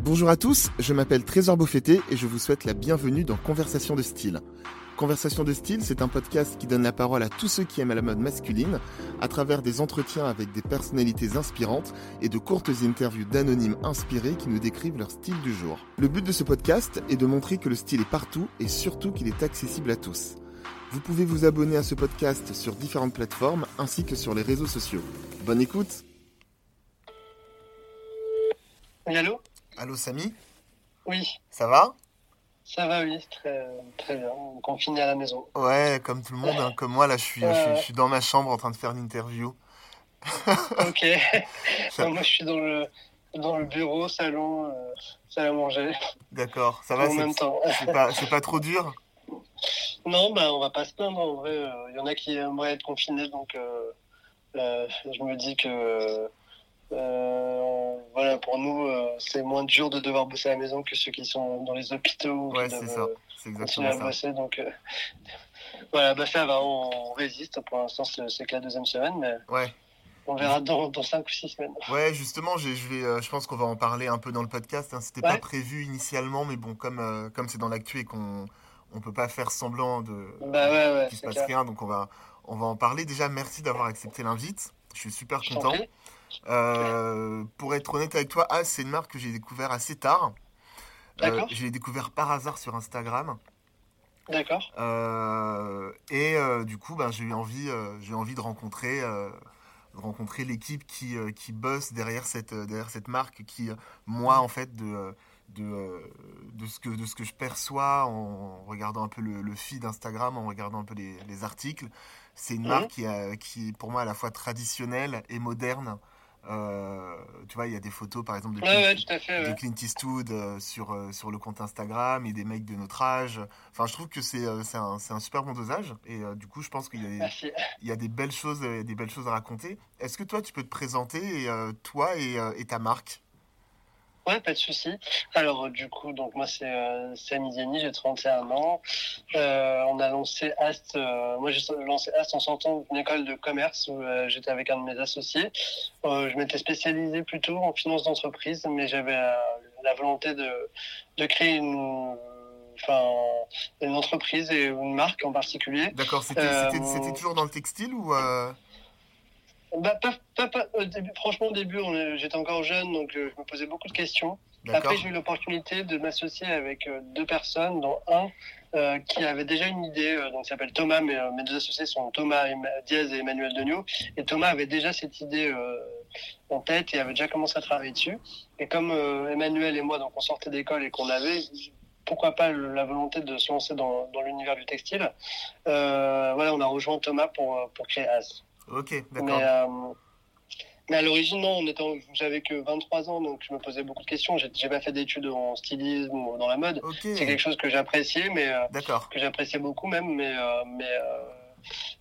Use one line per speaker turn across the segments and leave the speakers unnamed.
Bonjour à tous, je m'appelle Trésor Beaufetté et je vous souhaite la bienvenue dans Conversation de style. Conversation de style, c'est un podcast qui donne la parole à tous ceux qui aiment la mode masculine à travers des entretiens avec des personnalités inspirantes et de courtes interviews d'anonymes inspirés qui nous décrivent leur style du jour. Le but de ce podcast est de montrer que le style est partout et surtout qu'il est accessible à tous. Vous pouvez vous abonner à ce podcast sur différentes plateformes ainsi que sur les réseaux sociaux. Bonne écoute
Allô
Samy?
Oui,
Ça va?
Ça va, oui, très, très bien. Confiné à la maison.
Ouais, comme tout le monde, hein, comme moi, là je suis, je, suis, je suis dans ma chambre en train de faire une interview.
ok. moi, je suis dans le, dans le bureau, salon, euh, salle à manger.
D'accord, ça va,
En même temps.
c'est pas, pas trop dur?
Non, bah, on va pas se plaindre. En vrai, euh, il y en a qui aimeraient être confinés, donc euh, euh, je me dis que euh, voilà, pour nous, euh, c'est moins dur de devoir bosser à la maison que ceux qui sont dans les hôpitaux ou
Ouais, c'est ça,
euh,
c'est exactement
à
ça.
bosser. Donc voilà, bah, ça va, on résiste. Pour l'instant, c'est que la deuxième semaine, mais
Ouais,
on verra dans, dans 5 ou 6 semaines.
ouais, justement, je vais, euh, je pense qu'on va en parler un peu dans le podcast. Hein. C'était pas prévu initialement, mais bon, comme, euh, comme c'est dans l'actu et qu'on on peut pas faire semblant de
Bah ouais, ouais,
qu'il se passe
clair.
rien, donc on va, on va en parler. Déjà, merci d'avoir accepté l'invite. Je suis super
Je
content. Euh, pour être honnête avec toi, As, c'est une marque que j'ai découvert assez tard. Euh,
D'accord.
je l'ai découvert par hasard sur Instagram.
D'accord.
Euh, et euh, du coup, ben, j'ai eu envie, j'ai envie de rencontrer, de rencontrer l'équipe qui, qui bosse derrière cette, derrière cette marque, qui, moi, en fait, de, de, de, ce que, de ce que je perçois en regardant un peu le, le feed Instagram, en regardant un peu les, les articles, c'est une
Mhm.
marque qui, a- qui est pour moi à la fois traditionnelle et moderne. Euh, tu vois, il y a des photos, par exemple, de
Ouais, ouais,
Clint- de Eastwood euh, sur, euh, sur le compte Instagram et des mecs de notre âge. Enfin, je trouve que c'est un, un super bon dosage et du coup, je pense qu'il y, a il y a des belles choses, des belles choses à raconter. Est-ce que toi, tu peux te présenter, et, toi et, et ta marque?
Ouais, pas de souci. Alors, du coup, donc moi, c'est euh, Samy j'ai 31 ans. Euh, on a lancé Ast, euh, moi, j'ai lancé Ast en sortant d'une école de commerce où euh, j'étais avec un de mes associés. Euh, je m'étais spécialisé plutôt en finance d'entreprise, mais j'avais la volonté de, de créer une, enfin, une entreprise et une marque en particulier.
D'accord, c'était toujours dans le textile ou
Bah, pas, pas, pas- au début, franchement, au début, j'étais encore jeune, donc euh, je me posais beaucoup de questions. Après, j'ai eu l'opportunité de m'associer avec euh, deux personnes, dont un euh, qui avait déjà une idée, donc il s'appelle Thomas, mais mes deux associés sont Thomas Diaz et Emmanuel Degnaud. Et Thomas avait déjà cette idée en tête et avait déjà commencé à travailler dessus. Et comme Emmanuel et moi, donc on sortait d'école et qu'on avait pourquoi pas la volonté de se lancer dans, dans l'univers du textile, voilà, on a rejoint Thomas pour, pour créer As.
Ok,
Mais,
d'accord.
euh, mais à l'origine, non, j'avais que 23 ans, donc je me posais beaucoup de questions. J'ai pas fait d'études en stylisme ou dans la mode. C'est quelque chose que j'appréciais, mais euh, que j'appréciais beaucoup même, mais euh, mais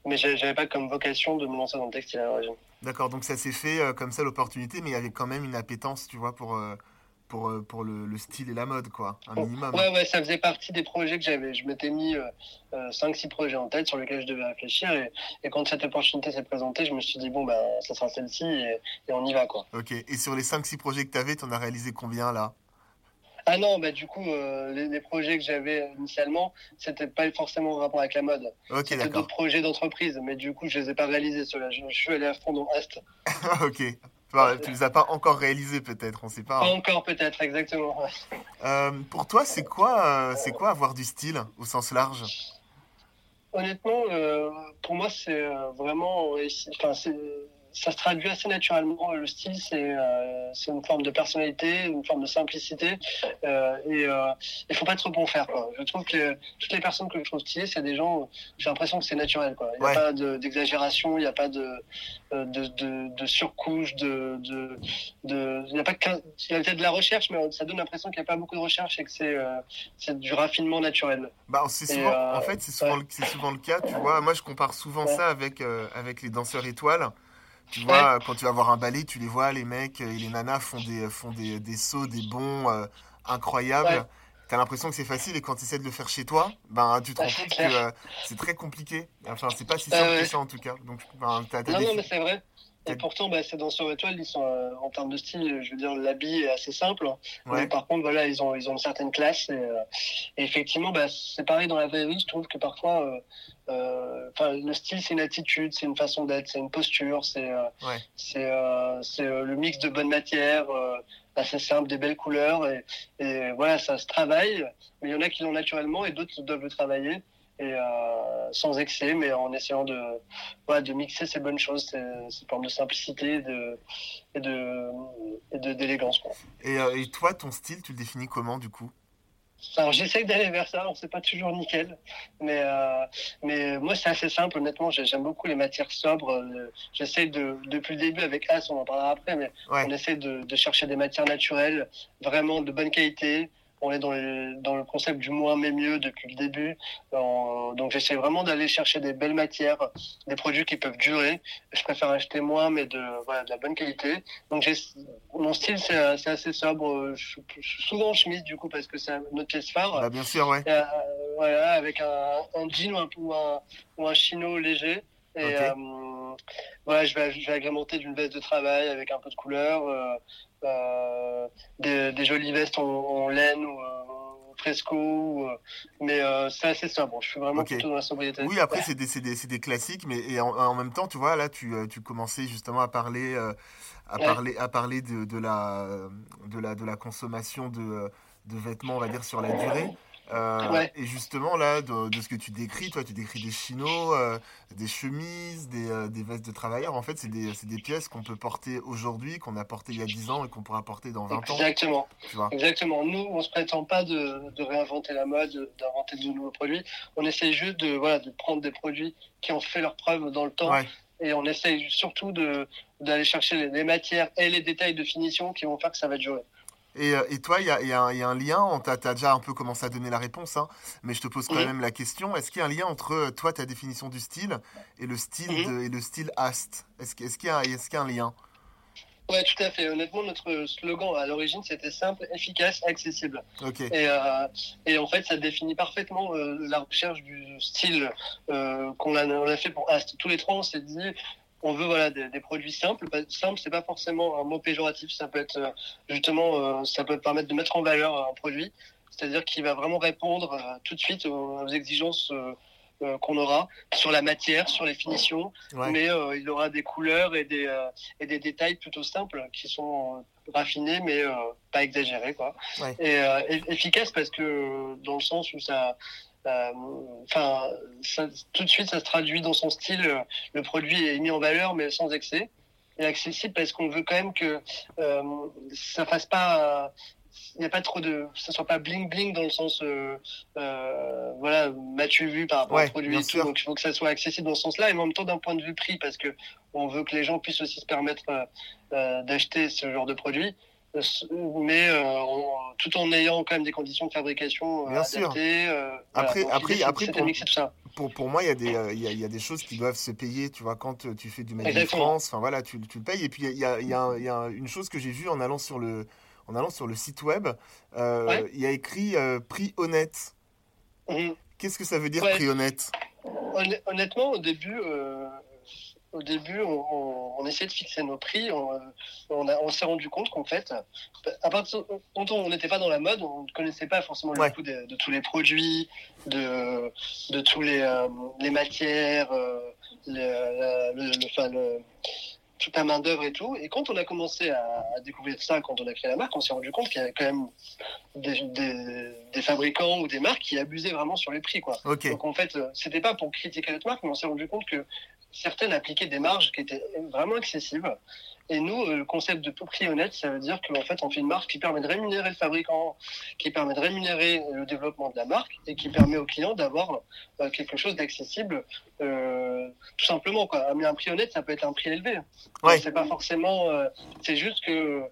mais j'avais pas comme vocation de me lancer dans le textile à l'origine.
D'accord, donc ça s'est fait comme ça l'opportunité, mais il y avait quand même une appétence, tu vois, pour, pour, euh, pour le, le style et la mode, quoi, un minimum.
Ouais, ouais, ça faisait partie des projets que j'avais. Je m'étais mis euh, euh, 5-6 projets en tête sur lesquels je devais réfléchir, et, et quand cette opportunité s'est présentée, je me suis dit bon ben ça sera celle-ci et, et on y va quoi.
Ok, et sur les 5-6 projets que tu avais, tu en as réalisé combien là?
Ah non, bah du coup, euh, les, les projets que j'avais initialement, c'était pas forcément en rapport avec la mode.
Ok,
C'était d'autres projets d'entreprise, mais du coup, je les ai pas réalisés ceux-là. Je, je suis allé à fond dans Est.
ok. Enfin, tu les as pas encore réalisés peut-être, on sait pas.
Pas
hein.
encore peut-être, exactement. ouais.
Euh, pour toi, c'est quoi, euh, c'est quoi avoir du style au sens large?
Honnêtement, euh, pour moi, c'est vraiment, enfin, c'est, ça se traduit assez naturellement. Le style, c'est, euh, une forme de personnalité, une forme de simplicité, euh, et euh, il faut pas trop bon faire. Quoi. Je trouve que toutes les personnes que je trouve stylées, c'est des gens. J'ai l'impression que c'est naturel. Quoi. Il n'y a
Ouais.
pas de, d'exagération, il n'y a pas de, euh, surcouche, de, il y a pas il y a peut-être de la recherche, mais ça donne l'impression qu'il n'y a pas beaucoup de recherche et que c'est, euh, du raffinement naturel.
Bah, souvent,
euh,
en fait, c'est souvent,
ouais.
souvent le cas, tu vois. Moi, je compare souvent
Ouais.
ça avec, euh, avec les danseurs étoiles. Tu vois, quand tu vas voir un ballet, tu les vois, les mecs et les nanas font des, font des, des sauts, des bonds euh, incroyables.
Ouais.
T'as l'impression que c'est facile et quand tu essaies de le faire chez toi, ben, tu te
Ouais,
rends compte que euh, c'est très compliqué. Enfin, c'est pas si
Ouais,
simple que ça en tout cas. Donc, ben, t'as, t'as
Non,
des
non,
fi-
mais c'est vrai. Et pourtant, bah, c'est dans sur étoile, ils sont euh, en termes de style, je veux dire, l'habit est assez simple. Mais par contre, voilà, ils ont ils ont une certaine classe. Et, euh, effectivement, bah, c'est pareil dans la vraie vie. Je trouve que parfois, euh, le style, c'est une attitude, c'est une façon d'être, c'est une posture, c'est c'est c'est le mix de bonnes matières. assez simple, des belles couleurs et, et voilà, ça se travaille. Mais il y en a qui l'ont naturellement et d'autres doivent le travailler et euh, sans excès, mais en essayant de, ouais, de mixer ces bonnes choses, ces, ces formes de simplicité de, et de et d'élégance.
Et, euh, et, toi, ton style, tu le définis comment du coup?
Alors j'essaye d'aller vers ça, on sait pas toujours nickel, mais euh, mais moi c'est assez simple honnêtement. J'aime beaucoup les matières sobres. J'essaye de depuis le début avec As, on en parlera après, mais on essaie de, de chercher des matières naturelles, vraiment de bonne qualité, on est dans le, dans le concept du moins mais mieux depuis le début. donc j'essaie vraiment d'aller chercher des belles matières, des produits qui peuvent durer. Je préfère acheter moins mais de, voilà, de la bonne qualité. Donc mon style c'est assez sobre. Je, suis souvent en chemise du coup parce que c'est notre pièce phare.
Bah, bien sûr, ouais.
Euh, voilà, avec un, un jean ou un, ou un, ou un chino léger. Et euh, voilà, je vais, je vais agrémenter d'une veste de travail avec un peu de couleur. Euh, euh, des, des, jolies vestes en, laine ou fresco, mais euh, c'est assez sobre. Je suis vraiment plutôt dans la sobriété.
Oui, après, c'est des, des, des, classiques, mais et en, même temps, tu vois, là, tu, tu commençais justement à parler, à parler, à parler de, de, la, de, la, de la consommation de, de vêtements, on va dire, sur la durée. Euh, et justement, là, de, ce que tu décris, toi, tu décris des chinos, euh, des chemises, des, euh, des, vestes de travailleurs. En fait, c'est des, des, pièces qu'on peut porter aujourd'hui, qu'on a portées il y a 10 ans et qu'on pourra porter dans 20
ans. Exactement. Exactement. Nous, on ne se prétend pas de, de réinventer la mode, d'inventer de nouveaux produits. On essaie juste de, voilà, de prendre des produits qui ont fait leur preuve dans le temps. Et on essaye surtout d'aller chercher les, les, matières et les détails de finition qui vont faire que ça va durer.
Euh, et, toi, il y a, y, a un lien, tu as, déjà un peu commencé à donner la réponse, hein, mais je te pose quand même la question, est-ce qu'il y a un lien entre euh, toi, ta définition du style, et le style, mhm. et le style Ast? Est-ce qu'il y, est y, a un lien?
Ouais, tout à fait. Honnêtement, notre slogan à l'origine, c'était simple, efficace, accessible. Et, euh, et, en fait, ça définit parfaitement la recherche du style qu'on a, a, fait pour Ast. Tous les trois, on s'est dit, on veut voilà des, produits simples. Simple, c'est pas forcément un mot péjoratif. Ça peut être euh, justement, euh, ça peut permettre de mettre en valeur un produit, c'est-à-dire qu'il va vraiment répondre euh, tout de suite aux, exigences qu'on aura sur la matière, sur les finitions, mais il aura des couleurs et des et des détails plutôt simples qui sont raffinés mais pas exagérés quoi. Et efficace parce que dans le sens où ça euh, enfin, tout de suite, ça se traduit dans son style. Euh, le produit est mis en valeur, mais sans excès, et accessible parce qu'on veut quand même que euh, ça fasse pas il n'y a pas trop de ça soit pas bling bling dans le sens euh, voilà m'as-tu vu par rapport au produit et tout. donc il faut que ça soit accessible dans ce sens-là. Et en même temps d'un point de vue prix parce que on veut que les gens puissent aussi se permettre d'acheter ce genre de produit mais euh, tout en ayant quand même des conditions de fabrication euh, Bien adaptées. Sûr. Euh,
après, après, après pour, pour, pour, moi, il y, a des, il, y a, il y a des choses qui doivent se payer. Tu vois, quand tu fais du Made in France, enfin voilà, tu, tu, le payes. Et puis il y a, y a une chose que j'ai vue en allant sur le, en allant sur le site web. Il y a écrit prix honnête. Mhm. Qu'est-ce que ça veut dire prix honnête?
Honnêtement, au début, au début, on, on, essayait de fixer nos prix. On, on, s'est rendu compte qu'en fait, à partir quand on n'était pas dans la mode, on ne connaissait pas forcément le coût de, tous les produits, de, de tous les, euh, les matières, euh, le, le, le, toute la main d'œuvre et tout. Et quand on a commencé à, découvrir ça, quand on a créé la marque, on s'est rendu compte qu'il y avait quand même des, des, des, fabricants ou des marques qui abusaient vraiment sur les prix. Quoi. Donc en fait, c'était pas pour critiquer notre marque, mais on s'est rendu compte que certaines appliquaient des marges qui étaient vraiment excessives. Et nous, euh, le concept de prix honnête, ça veut dire qu'en fait, on fait une marque qui permet de rémunérer le fabricant, qui permet de rémunérer le développement de la marque et qui permet au client d'avoir euh, quelque chose d'accessible, euh, tout simplement. Quoi. Mais un prix honnête, ça peut être un prix élevé. Ouais. C'est pas forcément. Euh, c'est juste que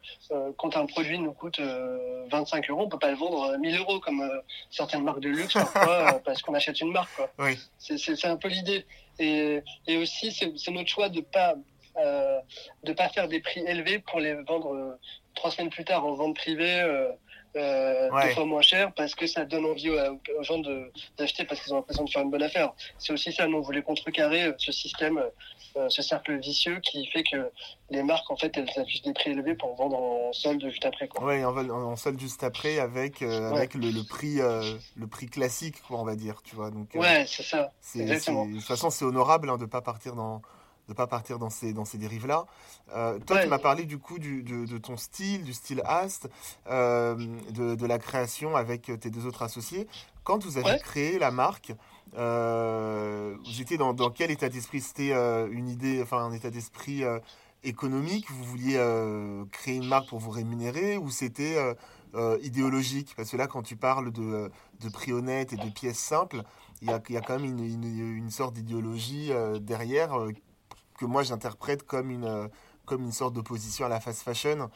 quand un produit nous coûte 25 euros, on peut pas le vendre 1000 euros comme certaines marques de luxe parfois parce qu'on achète une marque. Quoi. Oui. C'est un peu l'idée. Et, et aussi, c'est notre choix de pas euh, de pas faire des prix élevés pour les vendre euh, trois semaines plus tard en vente privée euh, euh deux fois moins cher parce que ça donne envie aux, gens d'acheter parce qu'ils ont l'impression de faire une bonne affaire. C'est aussi ça, nous on voulait contrecarrer ce système ce cercle vicieux qui fait que les marques, en fait, elles affichent des prix élevés pour vendre en solde juste après.
Oui, en, en, solde juste après avec, avec le, prix, le prix classique, quoi, on va dire, tu vois. Donc,
ouais, c'est ça.
De toute façon, c'est honorable hein, de ne pas partir dans de pas partir dans ces, dans ces dérives-là. Euh, toi, tu m'as parlé du coup du, de, ton style, du style Ast, euh, de, de, la création avec tes deux autres associés. Quand vous avez créé la marque, euh, vous étiez dans, dans quel état d'esprit? C'était une idée, enfin un état d'esprit économique? Vous vouliez créer une marque pour vous rémunérer? Ou c'était idéologique? Parce que là, quand tu parles de, de prix honnête et de pièces simples, il y a, y a, quand même une, une, une sorte d'idéologie derrière que moi j'interprète comme une, euh, comme une sorte d'opposition à la fast fashion.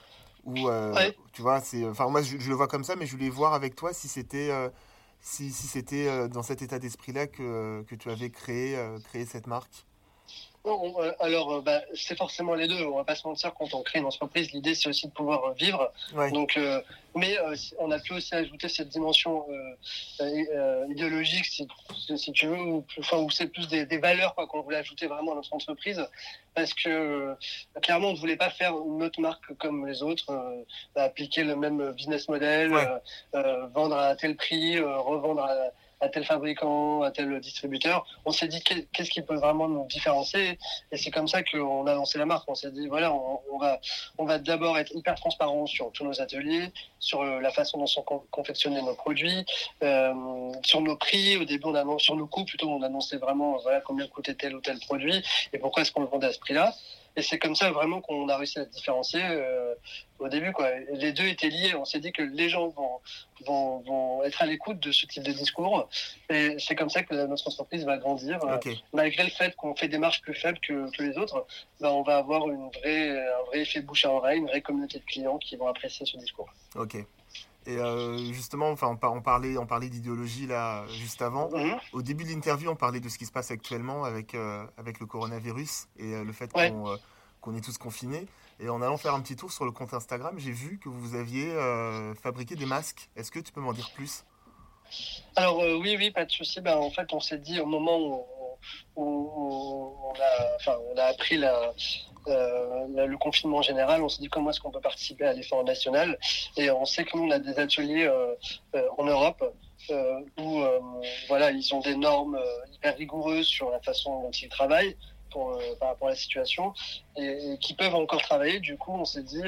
Où, euh, tu vois, c'est, enfin moi je, le vois comme ça, mais je voulais voir avec toi si c'était, euh, si, si c'était dans cet état d'esprit-là que, que tu avais créé, créé cette marque.
Euh, alors, euh, bah, c'est forcément les deux. On va pas se mentir, quand on crée une entreprise, l'idée c'est aussi de pouvoir euh, vivre. Donc, mais on a pu aussi ajouter cette dimension idéologique, si, si, tu veux, ou, enfin, où c'est plus des, valeurs qu'on voulait ajouter vraiment à notre entreprise, parce que clairement, on ne voulait pas faire une autre marque comme les autres, appliquer le même business model, vendre à tel prix, revendre à à tel fabricant, à tel distributeur. On s'est dit qu'est-ce qui peut vraiment nous différencier? Et c'est comme ça qu'on a lancé la marque. On s'est dit voilà, on, va, on va d'abord être hyper transparent sur tous nos ateliers, sur euh, la façon dont sont confectionnés nos produits, euh, sur nos prix. Au début, on annonce sur nos coûts plutôt, on annonçait vraiment voilà combien coûtait tel ou tel produit et pourquoi est-ce qu'on le vendait à ce prix-là. Et c'est comme ça vraiment qu'on a réussi à se différencier euh, au début. Quoi. Les deux étaient liés. On s'est dit que les gens vont, vont, vont être à l'écoute de ce type de discours. Et c'est comme ça que notre entreprise va grandir. Euh, malgré le fait qu'on fait des marches plus faibles que, que les autres, ben, on va avoir une vraie, un vrai effet bouche à oreille, une vraie communauté de clients qui vont apprécier ce discours.
Ok. Et euh, justement, enfin, on, parlait, on parlait d'idéologie là juste avant. Mhm. Au début de l'interview, on parlait de ce qui se passe actuellement avec, euh, avec le coronavirus et euh, le fait qu'on est tous confinés. Et en allant faire un petit tour sur le compte Instagram, j'ai vu que vous aviez fabriqué des masques. Est-ce que tu peux m'en dire plus?
Alors oui, oui, pas de souci. Ben, en fait, on s'est dit au moment où, on, a, on a appris euh, le confinement général, on s'est dit comment est-ce qu'on peut participer à l'effort national. Et on sait que nous, on a des ateliers euh, euh, en Europe où voilà, ils ont des normes hyper rigoureuses sur la façon dont ils travaillent. Pour, par rapport à la situation et, qui peuvent encore travailler. Du coup, on s'est dit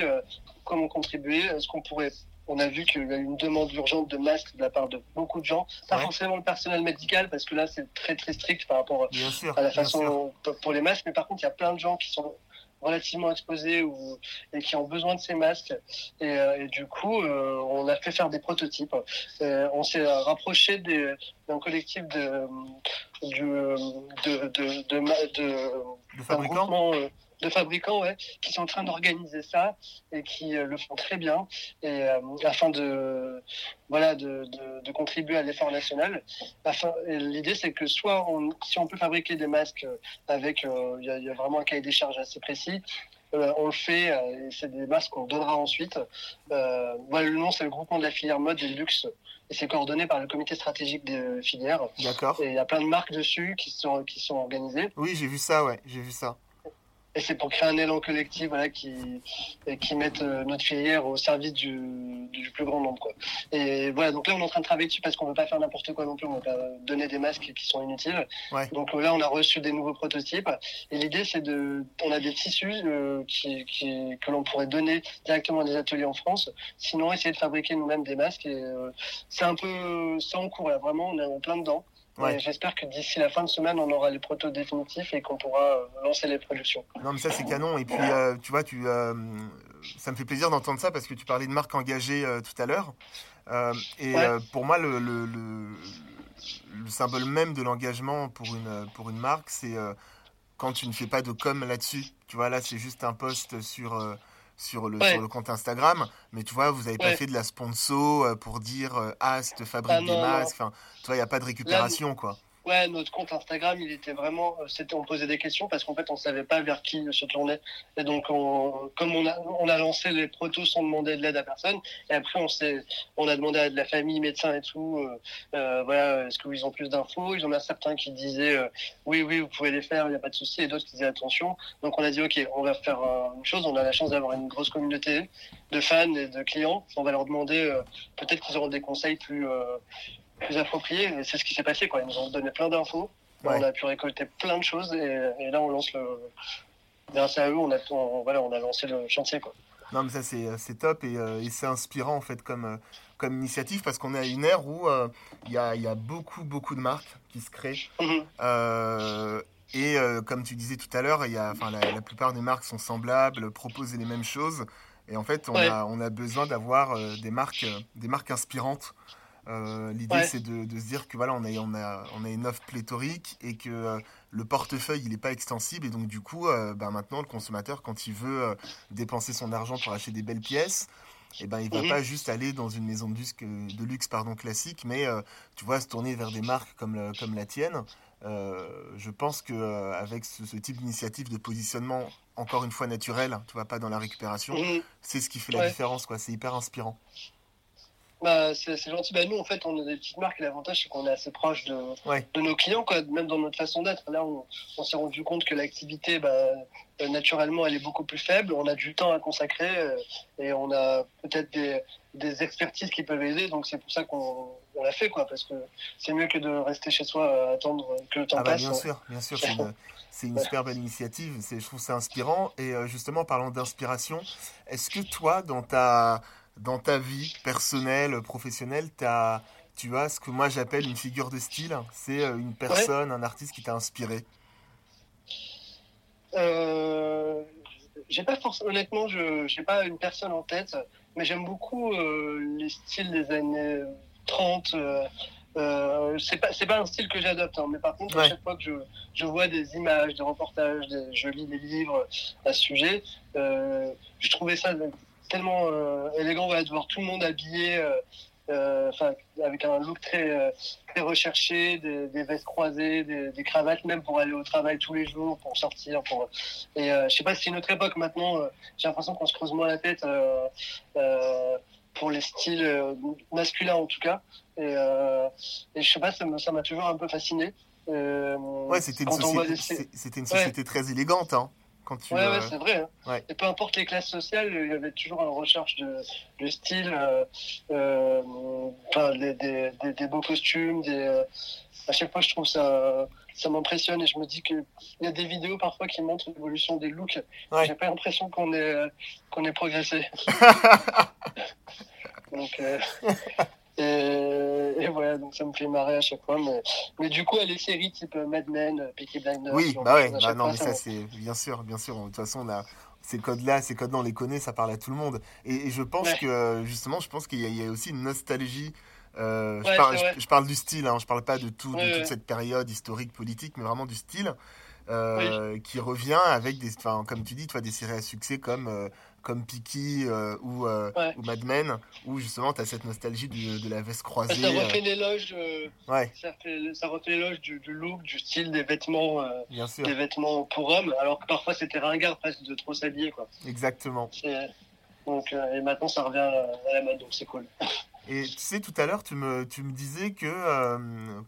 comment contribuer? Est-ce qu'on pourrait on a vu qu'il y a eu une demande urgente de masques de la part de beaucoup de gens, pas forcément le personnel médical, parce que là c'est très très strict par rapport à la façon pour les masques, mais par contre il y a plein de gens qui sont relativement exposés ou, et qui ont besoin de ces masques. Et, euh, du coup, euh, on a fait faire des prototypes. Euh, on s'est rapproché d'un collectif de, de, de, de,
fabricants
de fabricants ouais, qui sont en train d'organiser ça et qui euh, le font très bien et euh, afin de voilà de, de, contribuer à l'effort national. L'idée c'est que soit on, si on peut fabriquer des masques avec euh, il y, a vraiment un cahier des charges assez précis. on le fait et c'est des masques qu'on donnera ensuite. le nom c'est le groupement de la filière mode et luxe c'est coordonné par le comité stratégique des filières.
D'accord.
Et il y a plein de marques dessus qui sont qui sont organisées.
Oui, j'ai vu ça, ouais, j'ai vu ça
et c'est pour créer un élan collectif voilà, qui, qui mette euh, notre filière au service du, du plus grand nombre. Quoi. Et voilà, donc là, on est en train de travailler dessus parce qu'on ne veut pas faire n'importe quoi non plus, on ne veut pas donner des masques qui sont inutiles. Donc là, on a reçu des nouveaux prototypes. Et l'idée, c'est de. On a des tissus euh, qui, qui, que l'on pourrait donner directement à des ateliers en France. Sinon, essayer de fabriquer nous-mêmes des masques. Et euh, c'est un peu. C'est en cours, là, vraiment, on est en plein dedans. J'espère que d'ici la fin de semaine, on aura les protos définitifs et qu'on pourra euh, lancer les productions.
Non, mais ça, c'est canon. Et puis, euh, tu vois, tu, euh, ça me fait plaisir d'entendre ça parce que tu parlais de marque engagée tout à l'heure. et pour moi, le, le, le, symbole même de l'engagement pour une, pour une marque, c'est quand tu ne fais pas de com là-dessus. Tu vois, là, c'est juste un post sur sur le, sur le compte Instagram, mais tu vois, vous n'avez pas fait de la sponsor euh, pour dire euh, Ah, fabrique ah, des masques. Enfin, tu vois, il n'y a pas de récupération, quoi.
Ouais, notre compte Instagram, il était vraiment, euh, c'était, on posait des questions parce qu'en fait, on savait pas vers qui se tourner. Et donc, on, comme on a, on a lancé les protos sans demander de l'aide à personne, et après, on s'est, on a demandé à de la famille, médecins et tout, euh, euh voilà, est-ce qu'ils ont plus d'infos? Ils en a certains qui disaient, euh, oui, oui, vous pouvez les faire, il n'y a pas de souci, et d'autres qui disaient attention. Donc, on a dit, ok, on va faire une chose. On a la chance d'avoir une grosse communauté de fans et de clients. On va leur demander, peut-être qu'ils auront des conseils plus plus approprié. Et c'est ce qui s'est passé. Quoi. Ils nous ont donné plein d'infos. On a pu récolter plein de choses. Et, là, on lance le. Grâce à eux, on a, voilà, on a lancé le chantier. Quoi.
Non, mais ça, c'est top et, euh, et c'est inspirant, en fait, comme, euh, comme initiative, parce qu'on est à une ère où euh, il y, a, y, a, beaucoup, beaucoup de marques qui se créent. Mhm. et comme tu disais tout à l'heure, la, la plupart des marques sont semblables, proposent les mêmes choses. Et en fait, on, a, on a besoin d'avoir des, marques, des marques inspirantes euh, l'idée, c'est de, se dire que voilà, on a, on a, on a une offre pléthorique et que euh, le portefeuille, il n'est pas extensible. Et donc, du coup, euh, ben, maintenant, le consommateur, quand il veut dépenser son argent pour acheter des belles pièces, eh ben, il ne va mhm. pas juste aller dans une maison de luxe, de luxe pardon, classique, mais tu vois, se tourner vers des marques comme, comme la tienne. je pense qu'avec ce, ce type d'initiative de positionnement, encore une fois naturel, tu vois, pas dans la récupération, mhm. c'est ce qui fait la différence. C'est hyper inspirant.
Bah, c'est gentil. Bah, nous, en fait, on a des petites marques et l'avantage, c'est qu'on est assez proche de, de nos clients, quoi, même dans notre façon d'être. Là, on, on s'est rendu compte que l'activité, bah, euh, naturellement, elle est beaucoup plus faible. On a du temps à consacrer euh, et on a peut-être des, des, expertises qui peuvent aider. Donc, c'est pour ça qu'on l'a fait, quoi, parce que c'est mieux que de rester chez soi à attendre que le temps
ah bah,
passe.
Bien sûr, bien sûr. C'est une, une super belle initiative. Je trouve ça inspirant. Et euh, justement, parlant d'inspiration, est-ce que toi, dans ta dans ta vie personnelle, professionnelle, as, tu as ce que moi j'appelle une figure de style. C'est euh, une personne, un artiste qui t'a inspiré.
Euh, j'ai pas forcément, honnêtement, je n'ai pas une personne en tête, mais j'aime beaucoup euh, les styles des années 30. Euh, c'est pas c'est pas un style que j'adopte hein, mais par contre à chaque fois que je, je, vois des images des reportages je lis des livres à ce sujet je trouvais ça tellement euh, élégant de voir tout le monde habillé euh, euh, avec un look très, très recherché, des, vestes croisées, des, cravates, même pour aller au travail tous les jours, pour sortir. Pour... Et je sais pas si c'est une autre époque maintenant, j'ai l'impression qu'on se creuse moins la tête pour les styles masculins en tout cas. Et, et je sais pas, ça m'a toujours un peu fasciné.
ouais, c'était une, société, une société très élégante. Hein
ouais, ouais c'est vrai. Hein. Et peu importe les classes sociales, il y avait toujours une recherche de, style, euh, euh, des, des, des, beaux costumes. Des, euh, à chaque fois, je trouve ça, ça m'impressionne et je me dis qu'il y a des vidéos parfois qui montrent l'évolution des looks. J'ai pas l'impression qu'on ait, qu'on ait progressé. Donc, et, voilà, donc ça me fait marrer à chaque fois. Mais, mais du coup, les séries type Mad Men, Peaky Blinders.
Oui, bah ouais, bah non, mais ça, c'est bien sûr, bien sûr. De toute façon, là, ces codes-là, ces codes-là, on les connaît, ça parle à tout le monde. Et, je pense que, justement, je pense qu'il y, a aussi une nostalgie. Euh, je, parle, je, parle, du style, hein, je parle pas de, tout, de toute cette période historique, politique, mais vraiment du style. Euh, qui revient avec des, comme tu dis, toi, des séries à succès comme euh, comme Piki euh, ou, euh, ou, Mad Men, où justement tu as cette nostalgie de, de la veste croisée.
Ça refait l'éloge, ouais. ça, ça du, du, look, du style des vêtements, des vêtements pour hommes, alors que parfois c'était ringard presque de trop s'habiller. Quoi.
Exactement.
Donc, et maintenant ça revient à la mode, donc c'est cool.
Et tu sais, tout à l'heure, tu me, tu me disais que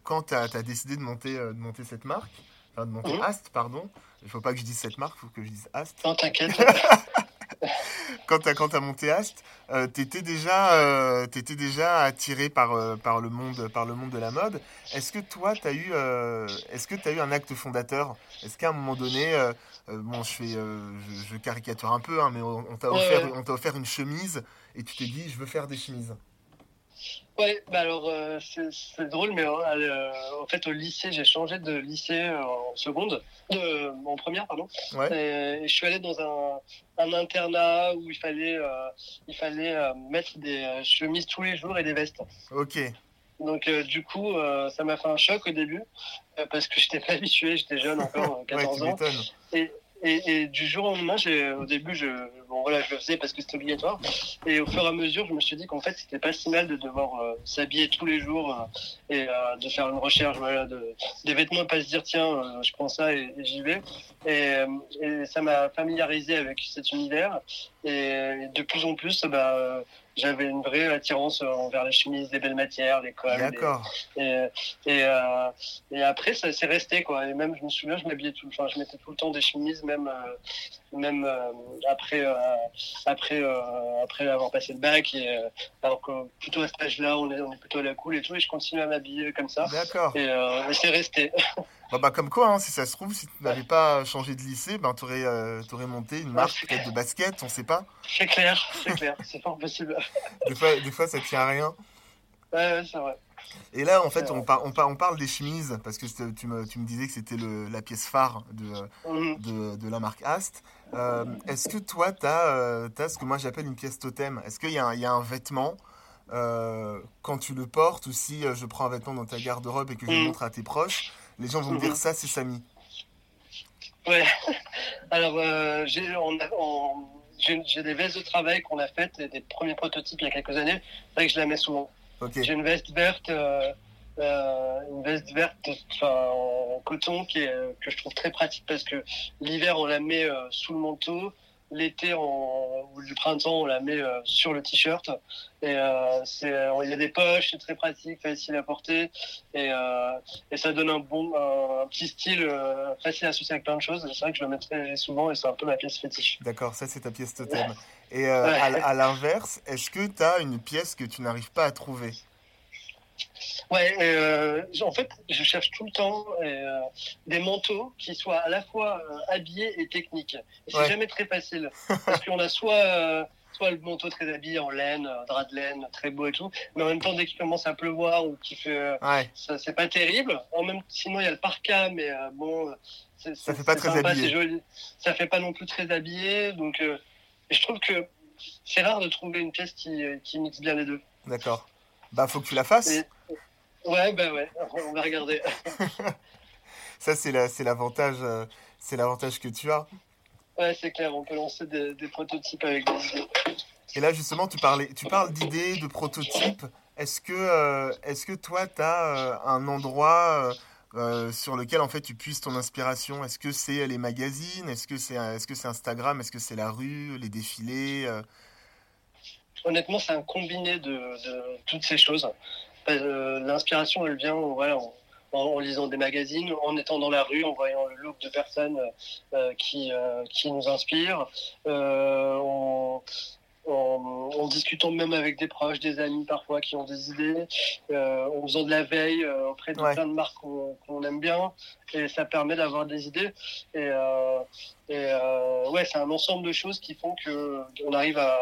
quand tu as, as, décidé de monter, de monter cette marque, enfin de monter mmh. Ast, pardon. Il faut pas que je dise cette marque, il faut que je dise Ast.
Non, t'inquiète.
quand tu as, as, monté Ast, euh, tu étais, euh, étais, déjà attiré par, euh, par, le monde, par le monde de la mode. Est-ce que toi, tu as, eu, euh, est-ce que as eu un acte fondateur? Est-ce qu'à un moment donné, bon, je, fais, je, je, caricature un peu, hein, mais on, t'a offert, on offert une chemise et tu t'es dit, je veux faire des chemises
Ouais, bah alors euh, c'est drôle, mais euh, euh, en fait au lycée, j'ai changé de lycée en seconde, en première pardon. Et, je suis allé dans un, un internat où il fallait il fallait mettre des chemises tous les jours et des vestes.
Ok.
Donc du coup, ça m'a fait un choc au début parce que j'étais pas habitué, j'étais jeune encore, 14 ans. Et, et, et, du jour au lendemain, au début, je, bon voilà, je le faisais parce que c'était obligatoire. Et au fur et à mesure, je me suis dit qu'en fait, c'était pas si mal de devoir euh, s'habiller tous les jours et de faire une recherche voilà, de, des vêtements, pas se dire tiens, je prends ça et, j'y vais. Et, et ça m'a familiarisé avec cet univers. Et de plus en plus, bah, j'avais une vraie attirance envers les chemises, les belles matières, les cols.
D'accord.
Et, et, euh, et, après, ça s'est resté, quoi. Et même, je me souviens, je m'habillais tout, enfin, je mettais tout le temps des chemises, même, euh, même euh, après, euh, après, euh, après avoir passé le bac. Et, alors que plutôt à cet âge-là, on est, on est plutôt à la cool et tout. Et je continue à m'habiller comme ça.
D'accord.
Et, c'est resté.
Bah, bah, comme quoi, hein, si ça se trouve, si tu n'avais pas changé de lycée, ben, tu aurais, euh, monté une marque de basket, on sait pas.
C'est clair, c'est clair, c'est pas possible.
des, fois, des fois, ça tient à rien.
Ouais, ouais c'est vrai.
Et là, en fait, on, on, on, parle des chemises, parce que tu me, tu me disais que c'était la pièce phare de, mhm. de, de, la marque Ast. Euh, Est-ce que toi, tu as, euh, as, ce que moi j'appelle une pièce totem? Est-ce qu'il y, y, a un vêtement euh, quand tu le portes, ou si euh, je prends un vêtement dans ta garde-robe et que je le mhm. montre à tes proches, les gens vont me dire mhm. ça, c'est Samy?
Ouais. Alors, euh, j'ai des vestes de travail qu'on a faites, des premiers prototypes il y a quelques années. C'est vrai que je la mets souvent. J'ai une veste verte, euh, euh, une veste verte en coton qui que je trouve très pratique parce que l'hiver on la met sous le manteau l'été ou le printemps, on la met euh, sur le t-shirt. Et euh, c'est, il y a des poches, c'est très pratique, facile à porter. Et, euh, et ça donne un bon, un, petit style facile à associer avec plein de choses. C'est vrai que je le mettrai souvent et c'est un peu ma pièce fétiche.
D'accord, ça c'est ta pièce totem. Et à, à l'inverse, est-ce que tu as une pièce que tu n'arrives pas à trouver?
Ouais, euh, en fait, je cherche tout le temps euh, des manteaux qui soient à la fois euh, habillés et techniques. C'est jamais très facile. parce qu'on a soit, soit le manteau très habillé en laine, drap de laine, très beau et tout, mais en même temps, dès qu'il commence à pleuvoir ou qu'il fait. ça, c'est pas terrible. En même, sinon, il y a le parka, mais bon.
ça fait pas très habillé.
Joli. Ça fait pas non plus très habillé. Donc, je trouve que c'est rare de trouver une pièce qui, qui mixe bien les deux.
D'accord. Bah, faut que tu la fasses.
Ouais, bah ouais, on va regarder.
Ça, c'est l'avantage la, c'est l'avantage que tu as.
Ouais, c'est clair, on peut lancer des, prototypes avec des idées.
Et là, justement, tu, parlais, tu parles d'idées, de prototypes. Est-ce que, euh, est que toi, tu as euh, un endroit euh, sur lequel, en fait, tu puisses ton inspiration? Est-ce que c'est les magazines? Est-ce que c'est est -ce c'est Instagram? Est-ce que c'est la rue, les défilés
Honnêtement, c'est un combiné de, de, toutes ces choses. Euh, l'inspiration, elle vient en, lisant des magazines, en étant dans la rue, en voyant le look de personnes euh, qui, euh, qui nous inspirent, en, en, discutant même avec des proches, des amis parfois qui ont des idées, en faisant de la veille auprès de plein de marques qu'on aime bien, et ça permet d'avoir des idées. Et, et ouais, c'est un ensemble de choses qui font qu'on arrive à,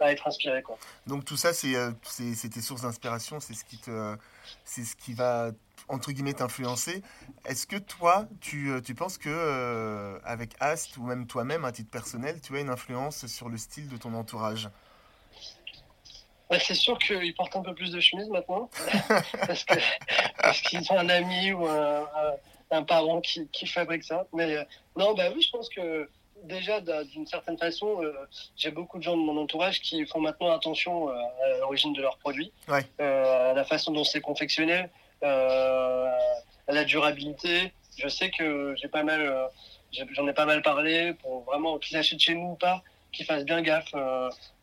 à être inspiré. Quoi.
Donc tout ça, c'est euh, tes sources d'inspiration, c'est ce qui te, c'est ce qui va entre guillemets t'influencer. Est-ce que toi, tu, euh, tu penses que euh, avec Ast ou même toi-même à titre personnel, tu as une influence sur le style de ton entourage?
Bah, c'est sûr qu'ils portent un peu plus de chemise maintenant, parce qu'ils parce ont un ami ou un, un, parent qui, qui, fabrique ça. Mais non, bah oui, je pense que déjà, d'une certaine façon, euh, j'ai beaucoup de gens de mon entourage qui font maintenant attention euh, à l'origine de leurs produits, euh, à la façon dont c'est confectionné, à la durabilité. Je sais que j'ai pas mal, j'en ai pas mal parlé pour vraiment qu'ils achètent chez nous ou pas, qu'ils fassent bien gaffe.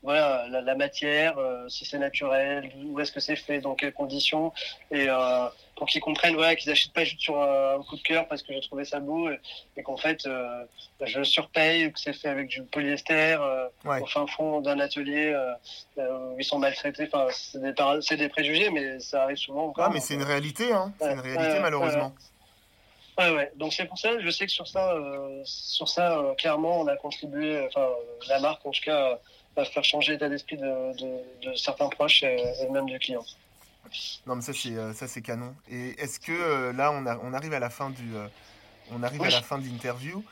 voilà, la, matière, si c'est naturel, où est-ce que c'est fait, dans quelles conditions, et pour qu'ils comprennent voilà, qu'ils n'achètent pas juste sur un, coup de cœur parce que j'ai trouvé ça beau et, qu'en fait euh, je surpaye, que c'est fait avec du polyester euh, au fin fond d'un atelier euh, où ils sont maltraités. Enfin, c'est des, des, préjugés, mais ça arrive souvent encore.
Ah, mais c'est une réalité, hein. c'est une réalité malheureusement.
Ouais, ouais. Donc c'est pour ça, je sais que sur ça, sur ça clairement, on a contribué, enfin la marque en tout cas, à faire changer l'état d'esprit de, de, certains proches et, et même du client.
Non, mais ça, c'est, euh, ça, c'est canon. Et est-ce que euh, là, on, a, on, arrive à la fin du. Euh, on arrive à la fin de l'interview.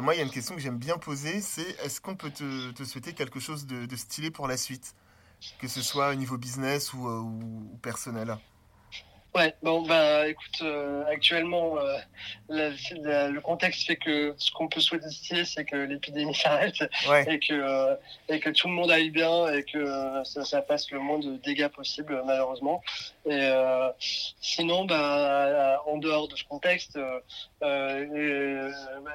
moi, il y a une question que j'aime bien poser, c'est est-ce qu'on peut te, te, souhaiter quelque chose de, de, stylé pour la suite? Que ce soit au niveau business ou, ou, personnel?
Ouais, bon, bah, écoute, euh, actuellement, euh, le contexte fait que ce qu'on peut souhaiter, c'est que l'épidémie s'arrête et que euh, et que tout le monde aille bien et que ça, ça passe le moins de dégâts possible, malheureusement. Et sinon, bah, en dehors de ce contexte, bah,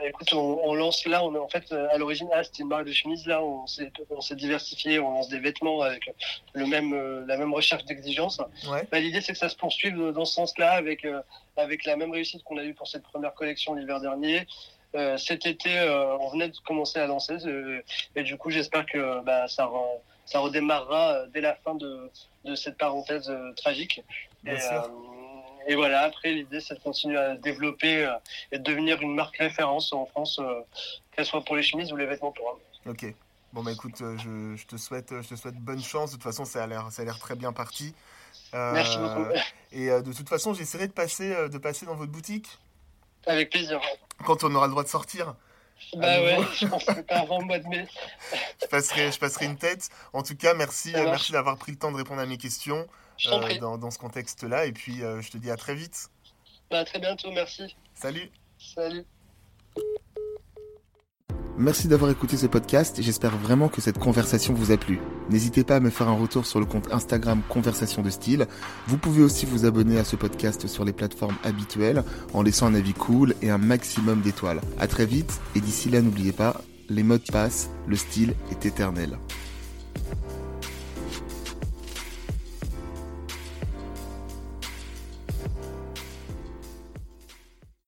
écoute, on, lance là, on en fait à l'origine, ah, c'était une marque de chemise. Là, on s'est on s'est diversifié, on lance des vêtements avec le même la même recherche d'exigence. Ouais. Bah, l'idée, c'est que ça se poursuive dans ce sens-là, avec, euh, avec la même réussite qu'on a eu pour cette première collection l'hiver dernier. Euh, cet été, euh, on venait de commencer à lancer, et du coup, j'espère que bah, ça, ça redémarrera dès la fin de, de cette parenthèse tragique. Et, voilà, après, l'idée, c'est de continuer à développer et de devenir une marque référence en France, qu'elle soit pour les chemises ou les vêtements pour hommes.
Ok. Bon bah écoute, je, je, te souhaite, je te souhaite bonne chance. De toute façon, ça a l'air, ça a l'air très bien parti.
Merci beaucoup. Euh,
et euh, de toute façon, j'essaierai de passer, euh, de passer dans votre boutique.
Avec plaisir.
Quand on aura le droit de sortir.
Bah ouais, je pense que pas avant le mois de mai.
je, passerai, je passerai une tête. En tout cas, merci, merci d'avoir pris le temps de répondre à mes questions dans, dans, ce contexte-là. Et puis, je te dis à très vite.
Bah, à très bientôt, merci.
Salut.
Salut.
Merci d'avoir écouté ce podcast j'espère vraiment que cette conversation vous a plu. N'hésitez pas à me faire un retour sur le compte Instagram Conversation de Style. Vous pouvez aussi vous abonner à ce podcast sur les plateformes habituelles en laissant un avis cool et un maximum d'étoiles. À très vite et d'ici là n'oubliez pas, les modes passent, le style est éternel.